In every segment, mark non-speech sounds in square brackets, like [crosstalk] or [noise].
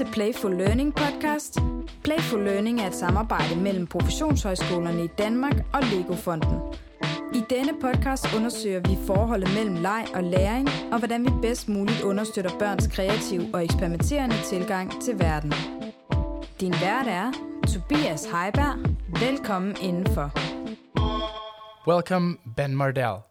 til Playful Learning podcast. Playful Learning er et samarbejde mellem professionshøjskolerne i Danmark og Lego-fonden. I denne podcast undersøger vi forholdet mellem leg og læring, og hvordan vi bedst muligt understøtter børns kreative og eksperimenterende tilgang til verden. Din vært er Tobias Heiberg. Velkommen indenfor. Welcome, Ben Mardell.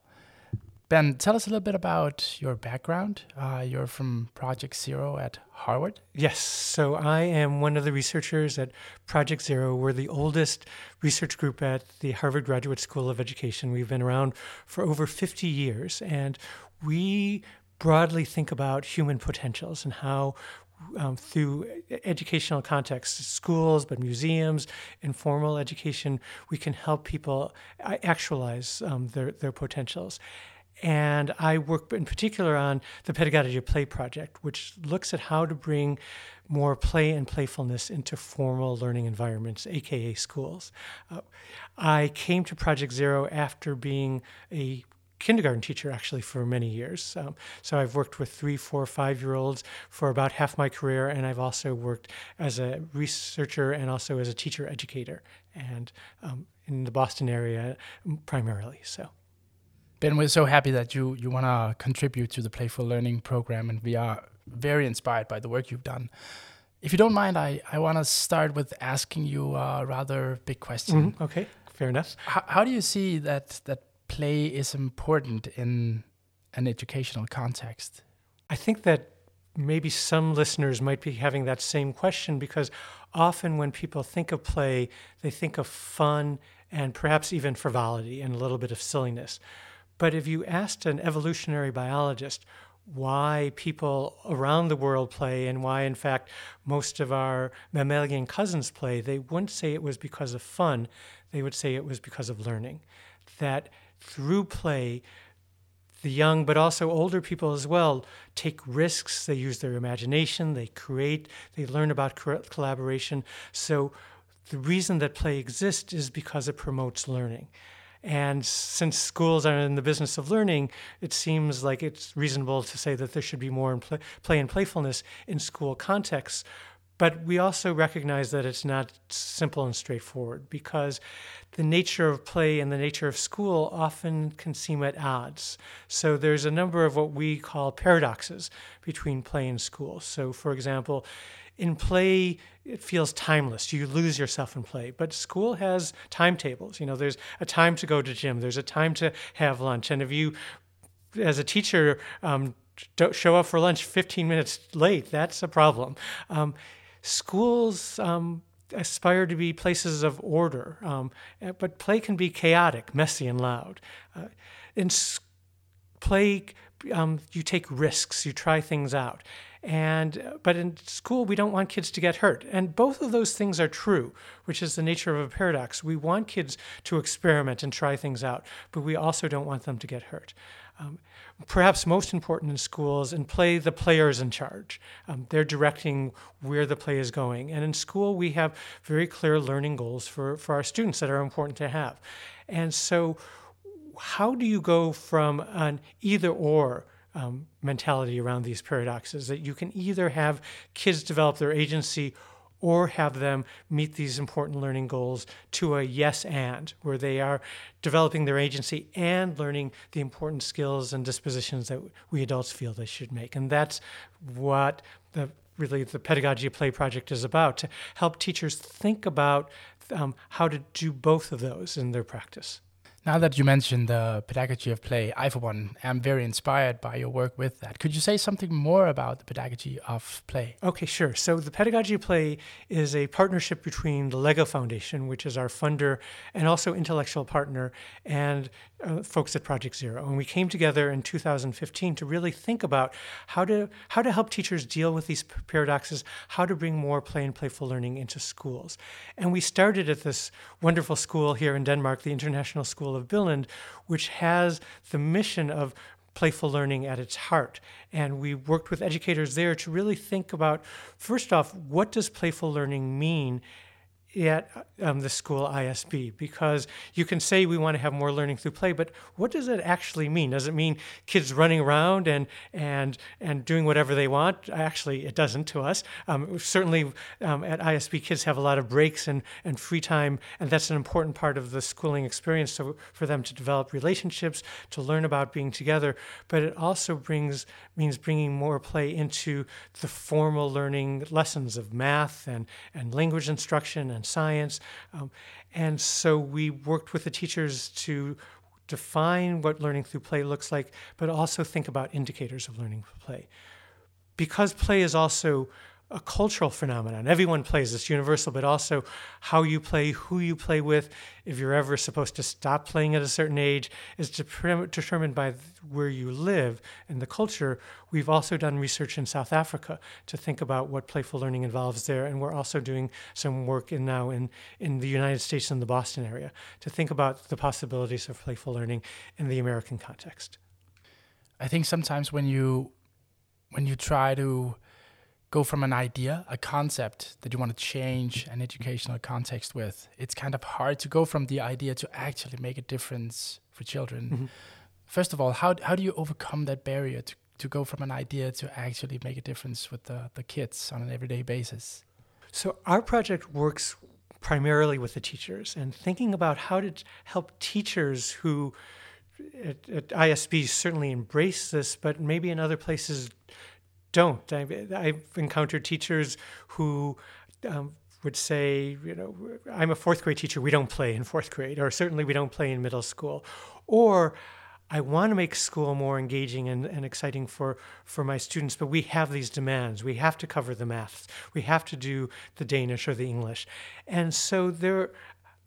Ben, tell us a little bit about your background. Uh, you're from Project Zero at Harvard. Yes, so I am one of the researchers at Project Zero. We're the oldest research group at the Harvard Graduate School of Education. We've been around for over 50 years, and we broadly think about human potentials and how um, through educational contexts, schools, but museums, informal education, we can help people uh, actualize um, their, their potentials. And I work in particular on the Pedagogy of Play project, which looks at how to bring more play and playfulness into formal learning environments, aka schools. Uh, I came to Project Zero after being a kindergarten teacher actually for many years. Um, so I've worked with three, four, five year olds for about half my career, and I've also worked as a researcher and also as a teacher educator, and um, in the Boston area primarily. So. Ben, we're so happy that you you want to contribute to the Playful Learning program, and we are very inspired by the work you've done. If you don't mind, I, I want to start with asking you a rather big question. Mm. Okay, fair enough. How, how do you see that that play is important in an educational context? I think that maybe some listeners might be having that same question because often when people think of play, they think of fun and perhaps even frivolity and a little bit of silliness. But if you asked an evolutionary biologist why people around the world play and why, in fact, most of our mammalian cousins play, they wouldn't say it was because of fun. They would say it was because of learning. That through play, the young, but also older people as well, take risks. They use their imagination, they create, they learn about collaboration. So, the reason that play exists is because it promotes learning. And since schools are in the business of learning, it seems like it's reasonable to say that there should be more play, play and playfulness in school contexts. But we also recognize that it's not simple and straightforward because the nature of play and the nature of school often can seem at odds. So there's a number of what we call paradoxes between play and school. So, for example, in play, it feels timeless. You lose yourself in play. But school has timetables. You know, there's a time to go to gym, there's a time to have lunch. And if you, as a teacher, um, don't show up for lunch 15 minutes late, that's a problem. Um, schools um, aspire to be places of order, um, but play can be chaotic, messy, and loud. Uh, in play, um, you take risks, you try things out. And but in school we don't want kids to get hurt. And both of those things are true, which is the nature of a paradox. We want kids to experiment and try things out, but we also don't want them to get hurt. Um, perhaps most important in schools, and play the players in charge. Um, they're directing where the play is going. And in school, we have very clear learning goals for, for our students that are important to have. And so, how do you go from an either or um, mentality around these paradoxes that you can either have kids develop their agency or have them meet these important learning goals to a yes and, where they are developing their agency and learning the important skills and dispositions that we adults feel they should make. And that's what the really the pedagogy of play project is about to help teachers think about um, how to do both of those in their practice. Now that you mentioned the pedagogy of play, I, for one, am very inspired by your work with that. Could you say something more about the pedagogy of play? Okay, sure. So, the pedagogy of play is a partnership between the LEGO Foundation, which is our funder and also intellectual partner, and uh, folks at Project Zero. And we came together in 2015 to really think about how to how to help teachers deal with these paradoxes, how to bring more play and playful learning into schools. And we started at this wonderful school here in Denmark, the International School of Billund, which has the mission of playful learning at its heart. And we worked with educators there to really think about first off, what does playful learning mean at um, the school ISB because you can say we want to have more learning through play, but what does it actually mean? Does it mean kids running around and and and doing whatever they want? Actually, it doesn't to us. Um, certainly, um, at ISB, kids have a lot of breaks and and free time, and that's an important part of the schooling experience. So for them to develop relationships, to learn about being together, but it also brings means bringing more play into the formal learning lessons of math and and language instruction and science. Um, and so we worked with the teachers to define what learning through play looks like, but also think about indicators of learning through play. Because play is also a cultural phenomenon. Everyone plays, it's universal, but also how you play, who you play with, if you're ever supposed to stop playing at a certain age, is determined by where you live and the culture. We've also done research in South Africa to think about what playful learning involves there, and we're also doing some work in now in, in the United States and the Boston area to think about the possibilities of playful learning in the American context. I think sometimes when you when you try to go from an idea, a concept that you want to change an educational context with, it's kind of hard to go from the idea to actually make a difference for children. Mm-hmm. First of all, how, how do you overcome that barrier to, to go from an idea to actually make a difference with the, the kids on an everyday basis? So, our project works primarily with the teachers and thinking about how to help teachers who at, at ISB certainly embrace this, but maybe in other places don't. I've, I've encountered teachers who um, would say, you know, I'm a fourth grade teacher, we don't play in fourth grade, or certainly we don't play in middle school. Or I want to make school more engaging and, and exciting for, for my students, but we have these demands. We have to cover the maths, we have to do the Danish or the English. And so there,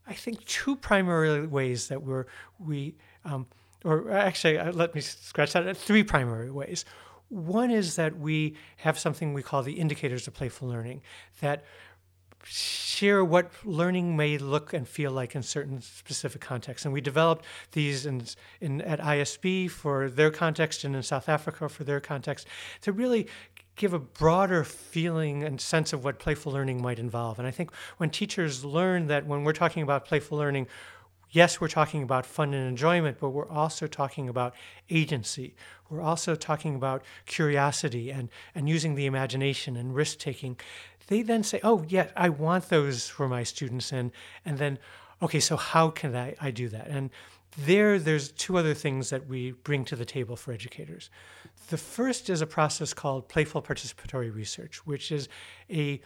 I think, two primary ways that we're, we, um, or actually, uh, let me scratch that, three primary ways. One is that we have something we call the indicators of playful learning that share what learning may look and feel like in certain specific contexts. And we developed these in, in, at ISB for their context and in South Africa for their context to really give a broader feeling and sense of what playful learning might involve. And I think when teachers learn that when we're talking about playful learning, yes, we're talking about fun and enjoyment, but we're also talking about agency. We're also talking about curiosity and, and using the imagination and risk taking. They then say, oh, yeah, I want those for my students. And, and then, okay, so how can I, I do that? And there, there's two other things that we bring to the table for educators. The first is a process called playful participatory research, which is a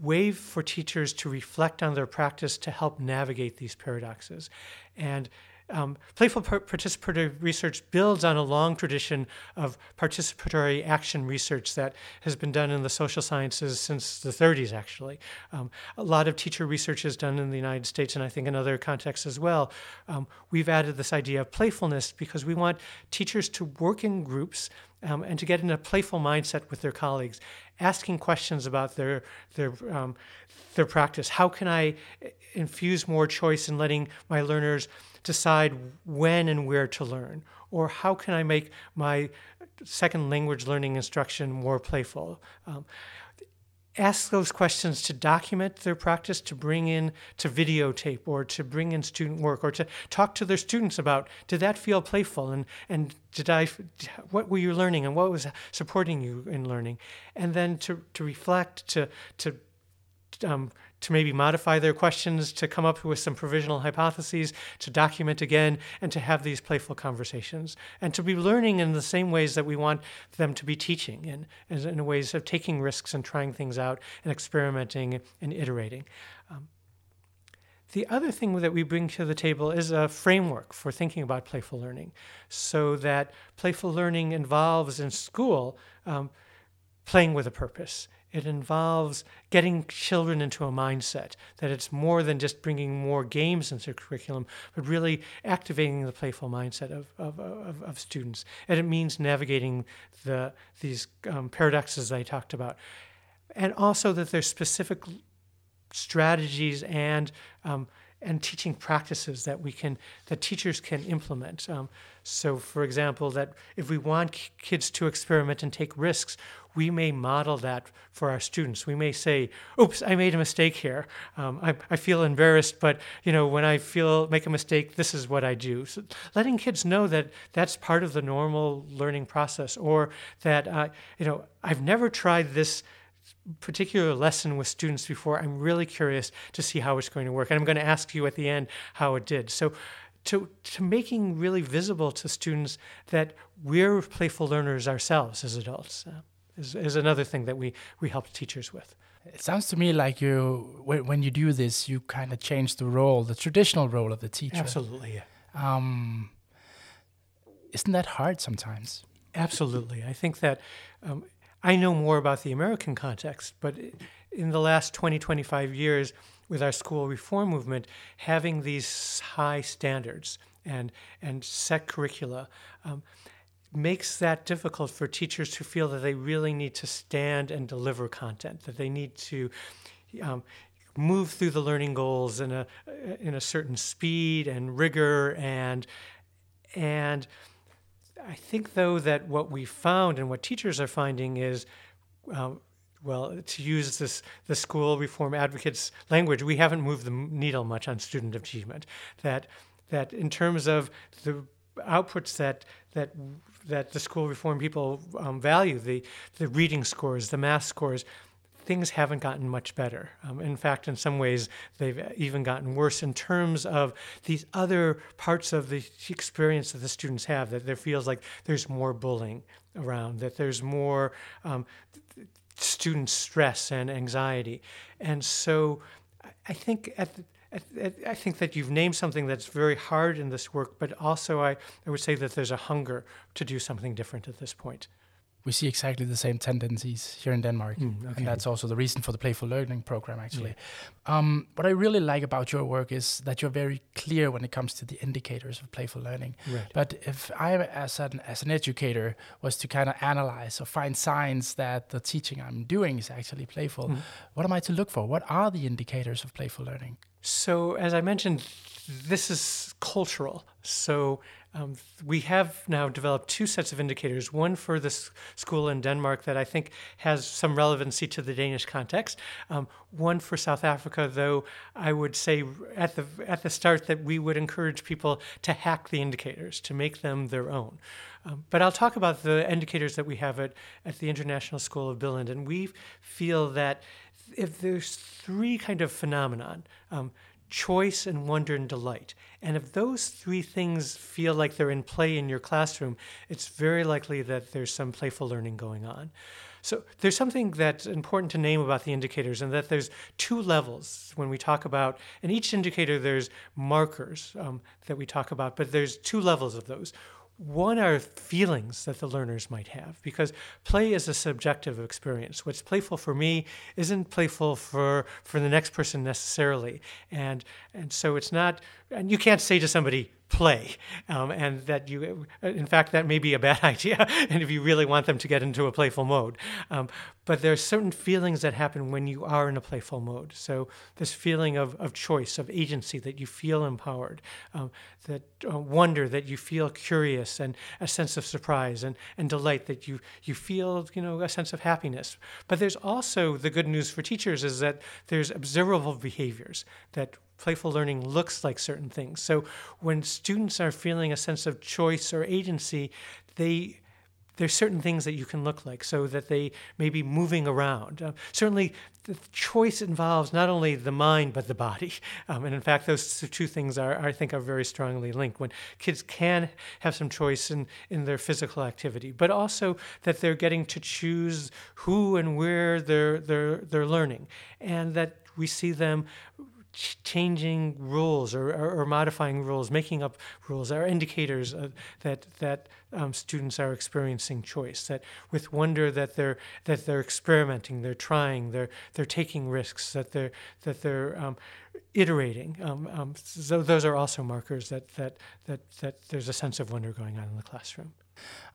way for teachers to reflect on their practice to help navigate these paradoxes. And um, playful participatory research builds on a long tradition of participatory action research that has been done in the social sciences since the 30s, actually. Um, a lot of teacher research is done in the United States and I think in other contexts as well. Um, we've added this idea of playfulness because we want teachers to work in groups um, and to get in a playful mindset with their colleagues, asking questions about their their um, their practice. How can I infuse more choice in letting my learners decide when and where to learn? Or how can I make my second language learning instruction more playful? Um, ask those questions to document their practice, to bring in to videotape or to bring in student work or to talk to their students about did that feel playful and, and did I, what were you learning and what was supporting you in learning? And then to, to reflect, to, to um, to maybe modify their questions, to come up with some provisional hypotheses, to document again, and to have these playful conversations, and to be learning in the same ways that we want them to be teaching, in, in ways of taking risks and trying things out and experimenting and iterating. Um, the other thing that we bring to the table is a framework for thinking about playful learning, so that playful learning involves in school um, playing with a purpose it involves getting children into a mindset that it's more than just bringing more games into the curriculum, but really activating the playful mindset of, of, of, of students. And it means navigating the, these um, paradoxes I talked about. And also that there's specific strategies and um, and teaching practices that we can that teachers can implement. Um, so, for example, that if we want kids to experiment and take risks, we may model that for our students. We may say, "Oops, I made a mistake here. Um, I, I, feel embarrassed, but you know, when I feel make a mistake, this is what I do." So, letting kids know that that's part of the normal learning process, or that uh, you know, I've never tried this particular lesson with students before. I'm really curious to see how it's going to work. And I'm going to ask you at the end how it did. So, to, to making really visible to students that we're playful learners ourselves as adults uh, is, is another thing that we, we help teachers with. It sounds to me like you, when you do this, you kind of change the role, the traditional role of the teacher. Absolutely. Um, isn't that hard sometimes? Absolutely. I think that um, I know more about the American context, but in the last 20, 25 years, with our school reform movement, having these high standards and, and set curricula um, makes that difficult for teachers to feel that they really need to stand and deliver content, that they need to um, move through the learning goals in a, in a certain speed and rigor and, and I think, though, that what we found and what teachers are finding is, um, well, to use this the school reform advocates language, we haven't moved the needle much on student achievement. That that in terms of the outputs that that that the school reform people um, value the the reading scores, the math scores, things haven't gotten much better. Um, in fact, in some ways, they've even gotten worse in terms of these other parts of the experience that the students have, that there feels like there's more bullying around, that there's more um, student stress and anxiety. And so I think at I think that you've named something that's very hard in this work, but also I, I would say that there's a hunger to do something different at this point we see exactly the same tendencies here in Denmark, mm, okay. and that's also the reason for the playful learning program. Actually, yeah. um, what I really like about your work is that you're very clear when it comes to the indicators of playful learning. Right. But if I, as an as an educator, was to kind of analyze or find signs that the teaching I'm doing is actually playful, mm. what am I to look for? What are the indicators of playful learning? So, as I mentioned, this is cultural. So um, we have now developed two sets of indicators one for this school in Denmark that I think has some relevancy to the Danish context, um, one for South Africa, though I would say at the, at the start that we would encourage people to hack the indicators, to make them their own. Um, but I'll talk about the indicators that we have at, at the International School of Billund, and we feel that if there's three kind of phenomenon, um, choice and wonder and delight. And if those three things feel like they're in play in your classroom, it's very likely that there's some playful learning going on. So there's something that's important to name about the indicators, and that there's two levels when we talk about, in each indicator there's markers um, that we talk about, but there's two levels of those. One are feelings that the learners might have, because play is a subjective experience. What's playful for me isn't playful for, for the next person necessarily. And, and so it's not, and you can't say to somebody, play. Um, and that you, in fact, that may be a bad [laughs] idea. and if you really want them to get into a playful mode. Um, but there are certain feelings that happen when you are in a playful mode. So this feeling of, of choice, of agency, that you feel empowered, um, that uh, wonder, that you feel curious, and a sense of surprise and, and delight, that you, you feel, you know, a sense of happiness. But there's also the good news for teachers is that there's observable behaviors that playful learning looks like certain things. So when students are feeling a sense of choice or agency, they there's certain things that you can look like so that they may be moving around. Uh, certainly, the choice involves not only the mind but the body, [laughs] um, and in fact, those two things are, I think, are very strongly linked. When kids can have some choice in in their physical activity, but also that they're getting to choose who and where they're they're they're learning, and that we see them changing rules or, or, or, modifying rules, making up rules, are indicators that that um, students are experiencing choice. That with wonder that they're that they're experimenting, they're trying, they're they're taking risks, that they're that they're um, iterating. Um, um so those are also markers that that that that there's a sense of wonder going on in the classroom.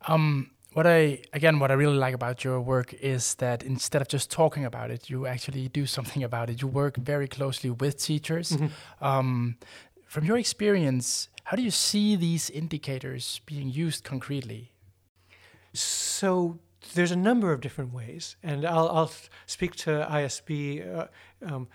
Um, what I again what I really like about your work is that instead of just talking about it, you actually do something about it. You work very closely with teachers. Mm-hmm. Um, from your experience, how do you see these indicators being used concretely? So there's a number of different ways, and I'll, I'll speak to ISB. Uh, um,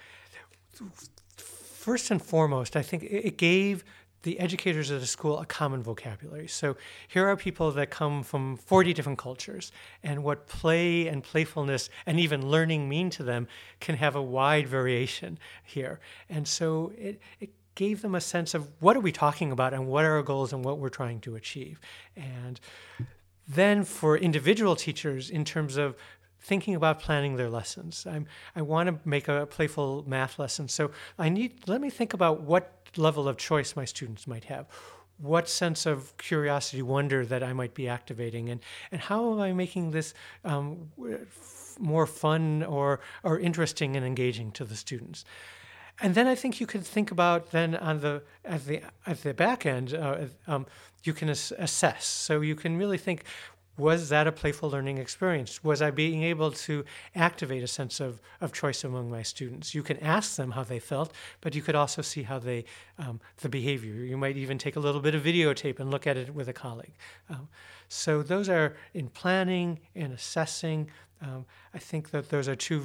first and foremost, I think it gave the educators at a school a common vocabulary. So here are people that come from 40 different cultures, and what play and playfulness and even learning mean to them can have a wide variation here. And so it, it gave them a sense of what are we talking about and what are our goals and what we're trying to achieve. And then for individual teachers, in terms of thinking about planning their lessons. I'm, I want to make a playful math lesson. So I need, let me think about what level of choice my students might have. What sense of curiosity, wonder that I might be activating, and, and how am I making this um, more fun or, or interesting and engaging to the students? And then I think you can think about then on the at the at the back end, uh, um, you can ass- assess. So you can really think, was that a playful learning experience? Was I being able to activate a sense of, of choice among my students? You can ask them how they felt, but you could also see how they, um, the behavior. You might even take a little bit of videotape and look at it with a colleague. Um, so those are in planning and assessing. Um, I think that those are two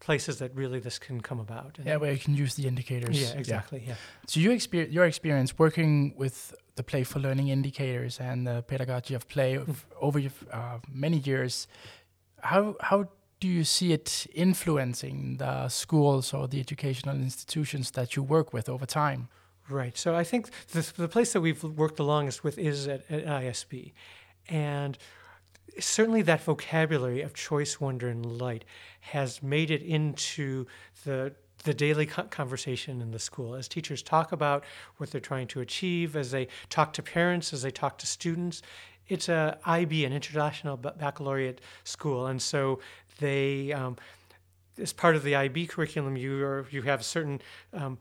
places that really this can come about. yeah, where you can use the indicators. Yeah, exactly. Yeah. yeah. So you experience your experience working with the playful learning indicators and the pedagogy of play mm. over uh, many years. How how do you see it influencing the schools or the educational institutions that you work with over time? Right. So I think the, the place that we've worked the longest with is at, at ISB. And certainly that vocabulary of choice, wonder, and light has made it into the the daily conversation in the school as teachers talk about what they're trying to achieve as they talk to parents as they talk to students it's a ib an international baccalaureate school and so they um, as part of the ib curriculum you are, you have certain um,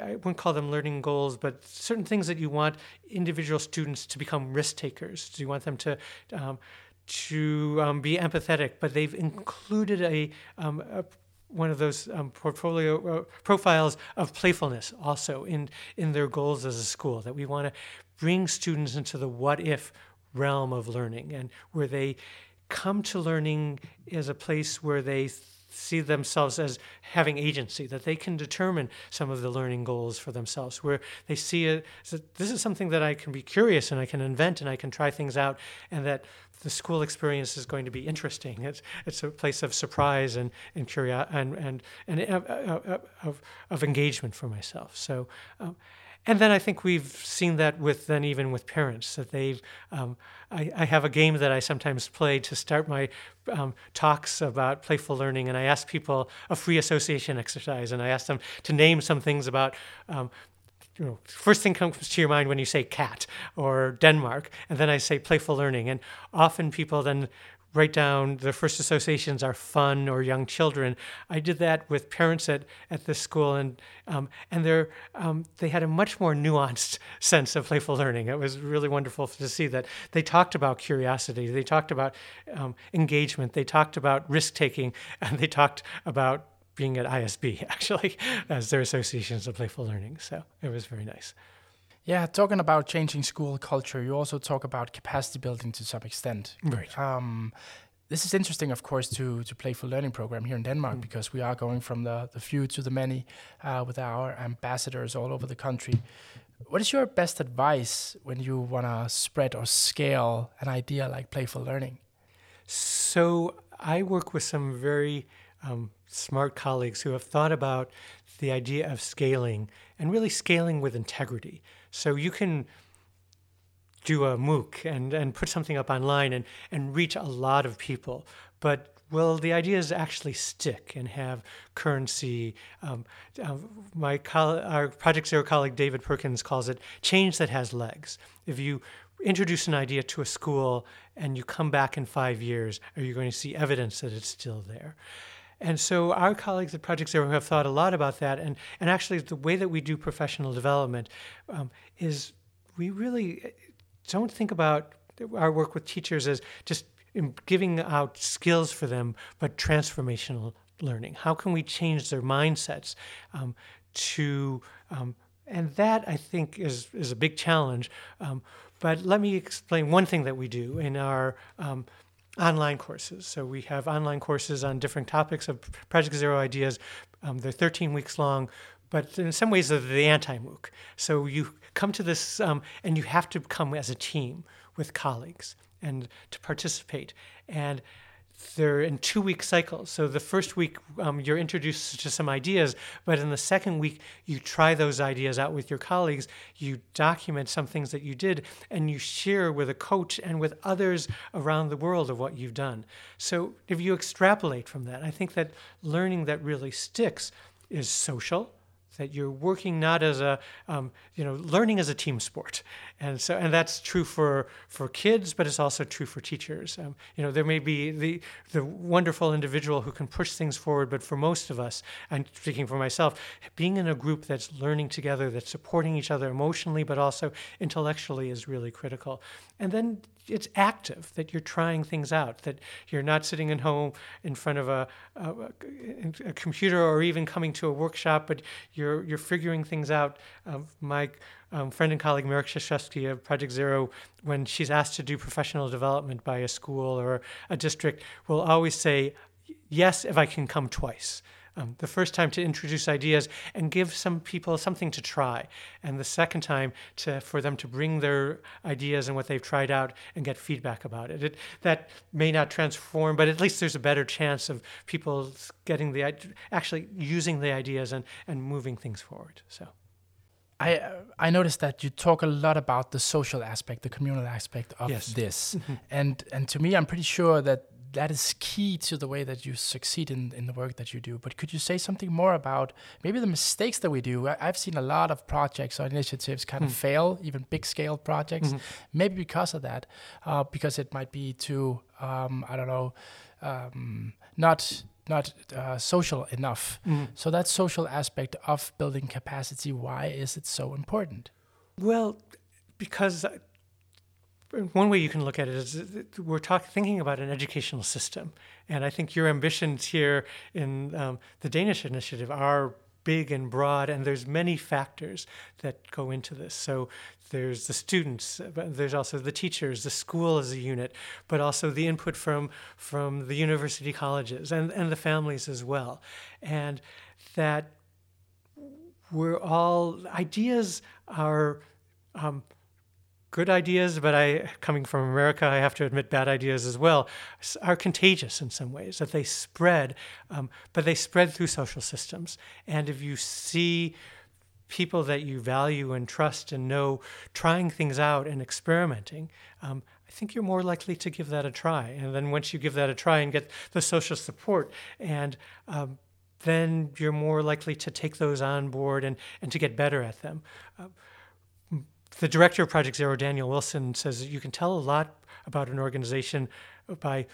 I wouldn't call them learning goals, but certain things that you want individual students to become risk takers. Do you want them to um, to um, be empathetic, but they've included a, um, a one of those um, portfolio uh, profiles of playfulness also in in their goals as a school that we want to bring students into the what if realm of learning and where they come to learning as a place where they see themselves as having agency, that they can determine some of the learning goals for themselves, where they see it, this is something that I can be curious and I can invent and I can try things out, and that the school experience is going to be interesting. It's, it's a place of surprise and, and curiosity and, and, and uh, uh, uh, of, of engagement for myself. So, um, and then I think we've seen that with then even with parents that they've. Um, I, I, have a game that I sometimes play to start my um, talks about playful learning, and I ask people a free association exercise, and I ask them to name some things about um, you know, first thing comes to your mind when you say cat or Denmark, and then I say playful learning. And often people then write down their first associations are fun or young children. I did that with parents at, at this school, and um, and they um, they had a much more nuanced [laughs] sense of playful learning. It was really wonderful to see that they talked about curiosity, they talked about um, engagement, they talked about risk taking, [laughs] and they talked about being at ISB [laughs] actually as their associations of playful learning. So it was very nice. Yeah, talking about changing school culture, you also talk about capacity building to some extent. Right. Um, this is interesting, of course, to to playful learning program here in Denmark mm. because we are going from the the few to the many uh, with our ambassadors all over the country. What is your best advice when you want to spread or scale an idea like playful learning? So I work with some very um, smart colleagues who have thought about the idea of scaling and really scaling with integrity. So you can do a MOOC and, and put something up online and, and reach a lot of people. But will the ideas actually stick and have currency? Um, uh, my coll- our Project Zero colleague David Perkins calls it change that has legs. If you introduce an idea to a school and you come back in five years, are you going to see evidence that it's still there? And so our colleagues at Project Zero have thought a lot about that. And, and actually, the way that we do professional development um, is we really don't think about our work with teachers as just giving out skills for them, but transformational learning. How can we change their mindsets um, to, um, and that I think is, is a big challenge. Um, but let me explain one thing that we do in our um, online courses. So we have online courses on different topics of Project Zero ideas. Um, they're 13 weeks long, but in some ways they're the anti-MOOC. So you come to this um, and you have to come as a team with colleagues and to participate. And they're in two week cycles. So the first week, um, you're introduced to some ideas, but in the second week, you try those ideas out with your colleagues. You document some things that you did, and you share with a coach and with others around the world of what you've done. So if you extrapolate from that, I think that learning that really sticks is social that you're working not as a um, you know learning as a team sport. And so and that's true for for kids but it's also true for teachers. Um, you know there may be the the wonderful individual who can push things forward but for most of us and speaking for myself being in a group that's learning together that's supporting each other emotionally but also intellectually is really critical. And then it's active that you're trying things out that you're not sitting at home in front of a, a, a, computer or even coming to a workshop but you're you're figuring things out. Uh, my um, friend and colleague Mara Krechevsky of Project Zero, when she's asked to do professional development by a school or a district, will always say, Yes, if I can come twice um, the first time to introduce ideas and give some people something to try, and the second time to for them to bring their ideas and what they've tried out and get feedback about it. it that may not transform, but at least there's a better chance of people getting the actually using the ideas and and moving things forward. So. I I noticed that you talk a lot about the social aspect, the communal aspect of yes. this, mm-hmm. and and to me, I'm pretty sure that that is key to the way that you succeed in, in the work that you do. But could you say something more about maybe the mistakes that we do? I, have seen a lot of projects or initiatives kind mm. of fail, even big scale projects, mm-hmm. maybe because of that, uh, because it might be too, um, I don't know, um, not not uh, social enough. Mm. So that social aspect of building capacity, why is it so important? Well, because one way you can look at it is we're talking thinking about an educational system, and I think your ambitions here in um, the Danish initiative are big and broad, and there's many factors that go into this. So there's the students, but there's also the teachers, the school as a unit, but also the input from from the university colleges and and the families as well, and that we're all ideas are. Um, good ideas, but I, coming from America, I have to admit bad ideas as well, are contagious in some ways, that they spread, um, but they spread through social systems. And if you see people that you value and trust and know trying things out and experimenting, um, I think you're more likely to give that a try. And then once you give that a try and get the social support and um, then you're more likely to take those on board and, and to get better at them. Uh, the director of Project Zero, Daniel Wilson, says you can tell a lot about an organization by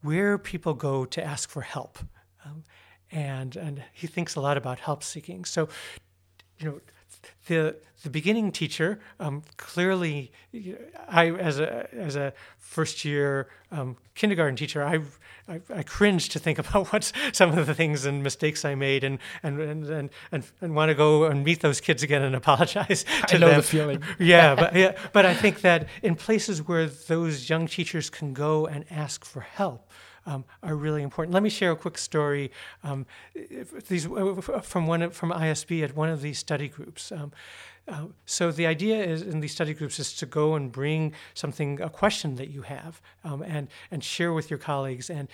where people go to ask for help. Um, and, and he thinks a lot about help seeking. So, you know, the the beginning teacher um, clearly I as a as a first year um, kindergarten teacher I, I, I cringe to think [laughs] about what some of the things and mistakes I made and and and and, and, and want to go and meet those kids again and [laughs] apologize to I know them. the feeling [laughs] yeah but yeah but I think that in places where those young teachers can go and ask for help um, are really important. Let me share a quick story. Um, these uh, from one from ISB at one of these study groups. Um, uh, so the idea is in these study groups is to go and bring something, a question that you have, um, and and share with your colleagues. And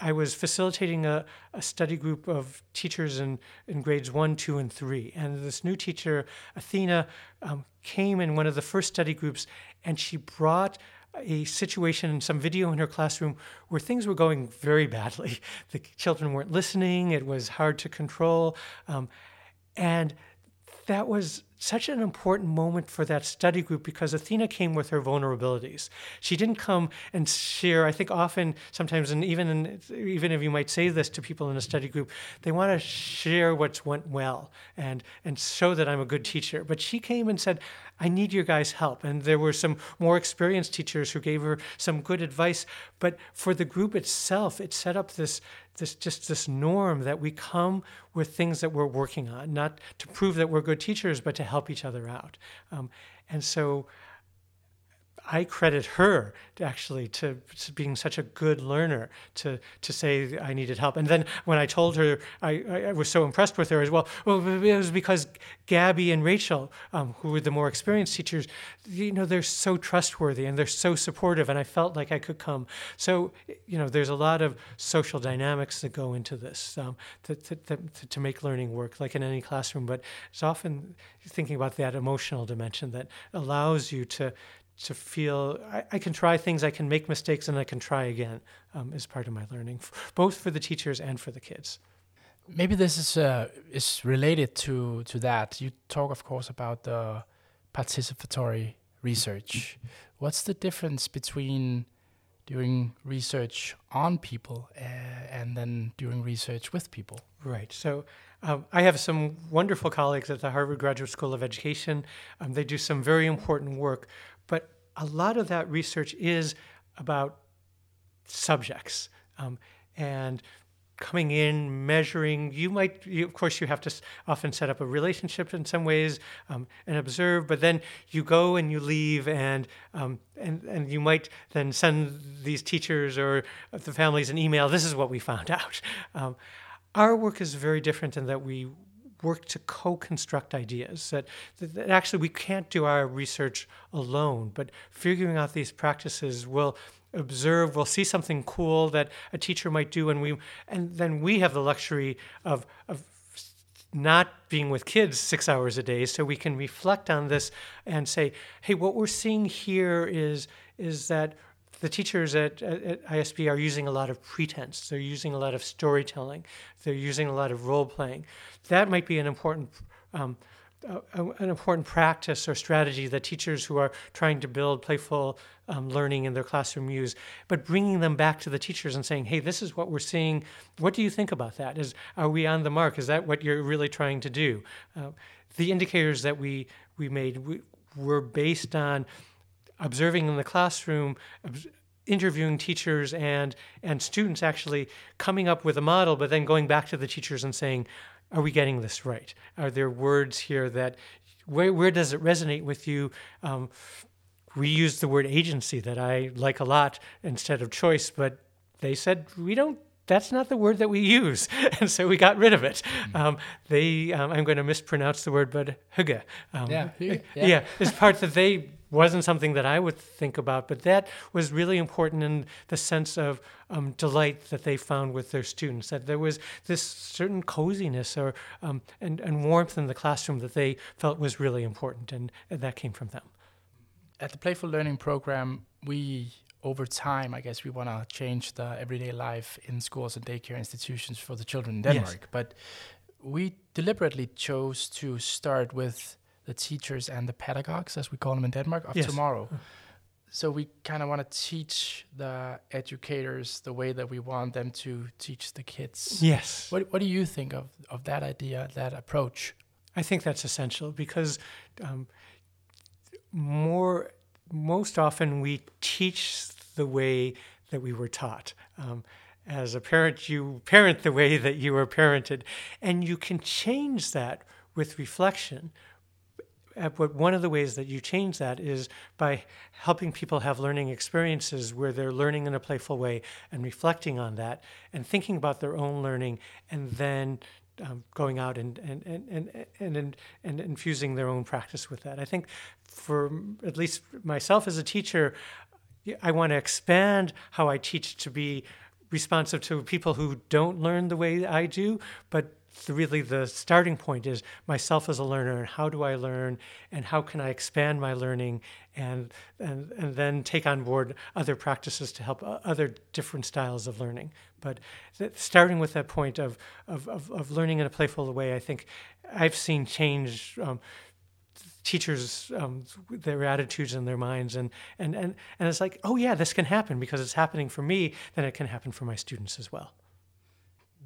I was facilitating a, a study group of teachers in, in grades one, two, and three. And this new teacher, Athena, um, came in one of the first study groups, and she brought a situation, in some video in her classroom where things were going very badly. [laughs] The children weren't listening, it was hard to control. Um, and that was such an important moment for that study group because Athena came with her vulnerabilities. She didn't come and share. I think often, sometimes, and even in, even if you might say this to people in a study group, they want to share what's went well and and show that I'm a good teacher. But she came and said, I need your guys' help. And there were some more experienced teachers who gave her some good advice. But for the group itself, it set up this, this just this norm that we come with things that we're working on, not to prove that we're good teachers, but to help each other out. Um, and so I credit her to actually to, to, being such a good learner to to say I needed help. And then when I told her, I, I was so impressed with her as well. Well, it was because Gabby and Rachel, um, who were the more experienced teachers, you know, they're so trustworthy and they're so supportive, and I felt like I could come. So you know, there's a lot of social dynamics that go into this um, to, to, to, to make learning work, like in any classroom. But it's often thinking about that emotional dimension that allows you to to feel I, I, can try things, I can make mistakes, and I can try again um, is part of my learning, both for the teachers and for the kids. Maybe this is uh, is related to to that. You talk, of course, about the participatory research. What's the difference between doing research on people uh, and then doing research with people? Right. So um, I have some wonderful colleagues at the Harvard Graduate School of Education. Um, they do some very important work a lot of that research is about subjects um, and coming in, measuring. You might, you, of course, you have to often set up a relationship in some ways um, and observe. But then you go and you leave, and um, and and you might then send these teachers or the families an email. This is what we found [laughs] out. Um, our work is very different in that we work to co-construct ideas that, that, actually we can't do our research alone but figuring out these practices will observe we'll see something cool that a teacher might do and we and then we have the luxury of of not being with kids six hours a day so we can reflect on this and say hey what we're seeing here is is that the teachers at, at, at, ISB are using a lot of pretense. They're using a lot of storytelling. They're using a lot of role playing. That might be an important um, an important practice or strategy that teachers who are trying to build playful um, learning in their classroom use, but bringing them back to the teachers and saying, "Hey, this is what we're seeing. What do you think about that? Is are we on the mark? Is that what you're really trying to do?" Uh, the indicators that we we made we, were based on observing in the classroom, interviewing teachers and and students actually coming up with a model, but then going back to the teachers and saying, "Are we getting this right? Are there words here that where where does it resonate with you?" Um, we use the word agency that I like a lot instead of choice, but they said we don't that's not the word that we use. [laughs] And so we got rid of it. Mm-hmm. Um, they, um, I'm going to mispronounce the word, but huga. Um, yeah, [laughs] yeah. yeah, is part that they wasn't something that I would think about, but that was really important in the sense of um, delight that they found with their students. That there was this certain coziness or um, and, and warmth in the classroom that they felt was really important, and, and that came from them. At the Playful Learning Program, we over time, I guess we want to change the everyday life in schools and daycare institutions for the children in Denmark. Yes. But we deliberately chose to start with the teachers and the pedagogues, as we call them in Denmark, of yes. tomorrow. [laughs] So we kind of want to teach the educators the way that we want them to teach the kids. Yes. What What do you think of of that idea, that approach? I think that's essential because um, more most often we teach the way that we were taught. Um, as a parent, you parent the way that you were parented, and you can change that with reflection. Uh, but one of the ways that you change that is by helping people have learning experiences where they're learning in a playful way and reflecting on that and thinking about their own learning and then um, going out and and, and, and, and, and infusing their own practice with that. I think for at least myself as a teacher, I want to expand how I teach to be responsive to people who don't learn the way I do, but the, really the starting point is myself as a learner and how do I learn and how can I expand my learning and and and then take on board other practices to help other different styles of learning. But starting with that point of, of, of, of learning in a playful way, I think I've seen change um, teachers um, their attitudes and their minds and, and and and it's like oh yeah this can happen because it's happening for me then it can happen for my students as well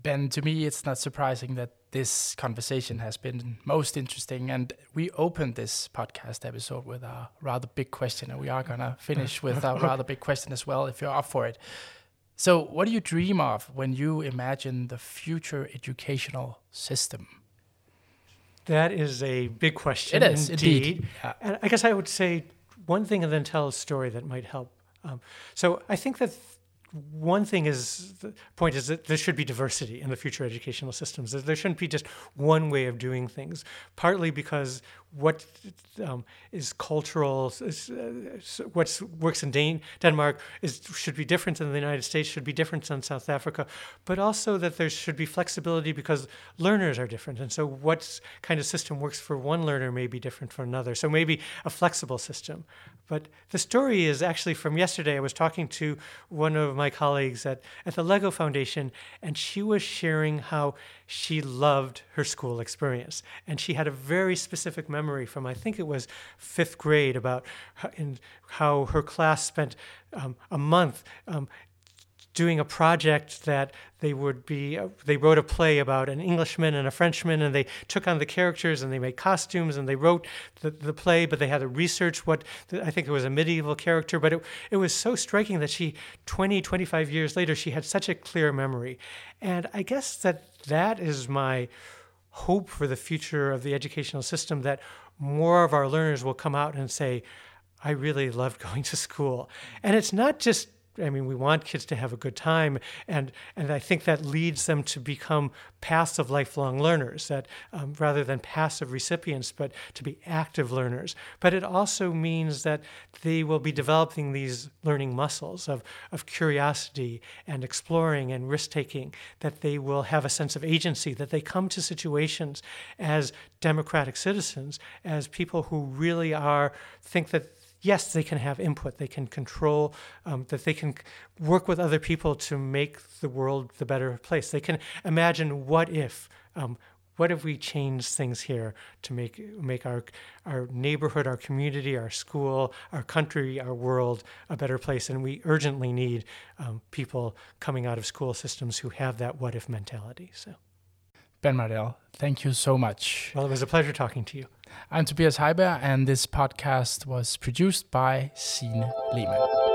ben to me it's not surprising that this conversation has been most interesting and we opened this podcast episode with a rather big question and we are going to finish [laughs] with a rather big question as well if you're up for it so what do you dream of when you imagine the future educational system that is a big question. It is indeed. indeed. Yeah. And I guess I would say one thing and then tell a story that might help. Um, so I think that one thing is the point is that there should be diversity in the future educational systems. There shouldn't be just one way of doing things. Partly because what um, is cultural, is, uh, what works in Dan- Denmark is should be different in the United States, should be different in South Africa, but also that there should be flexibility because learners are different, and so what kind of system works for one learner may be different for another. So maybe a flexible system. But the story is actually from yesterday. I was talking to one of my colleagues at, at the Lego Foundation, and she was sharing how she loved her school experience. And she had a very specific memory from, I think it was fifth grade, about how, how her class spent um, a month um, doing a project that they would be uh, they wrote a play about an englishman and a frenchman and they took on the characters and they made costumes and they wrote the, the play but they had to research what the, i think it was a medieval character but it, it was so striking that she 20 25 years later she had such a clear memory. And i guess that that is my hope for the future of the educational system that more of our learners will come out and say i really loved [laughs] going to school. And it's not just I mean, we want kids to have a good time, and and I think that leads them to become passive lifelong learners, that um, rather than passive recipients, but to be active learners. But it also means that they will be developing these learning muscles of of curiosity and exploring and risk taking. That they will have a sense of agency. That they come to situations as democratic citizens, as people who really are think that yes, they can have input, they can control, um, that they can work with other people to make the world the better place. They can imagine what if, um, what if we change things here to make make our our neighborhood, our community, our school, our country, our world a better place? And we urgently need um, people coming out of school systems who have that what if mentality. So. Ben Mardell, thank you so much. Well, it was a pleasure talking to you. I'm Tobias Heiberg, and this podcast was produced by Signe Lehmann.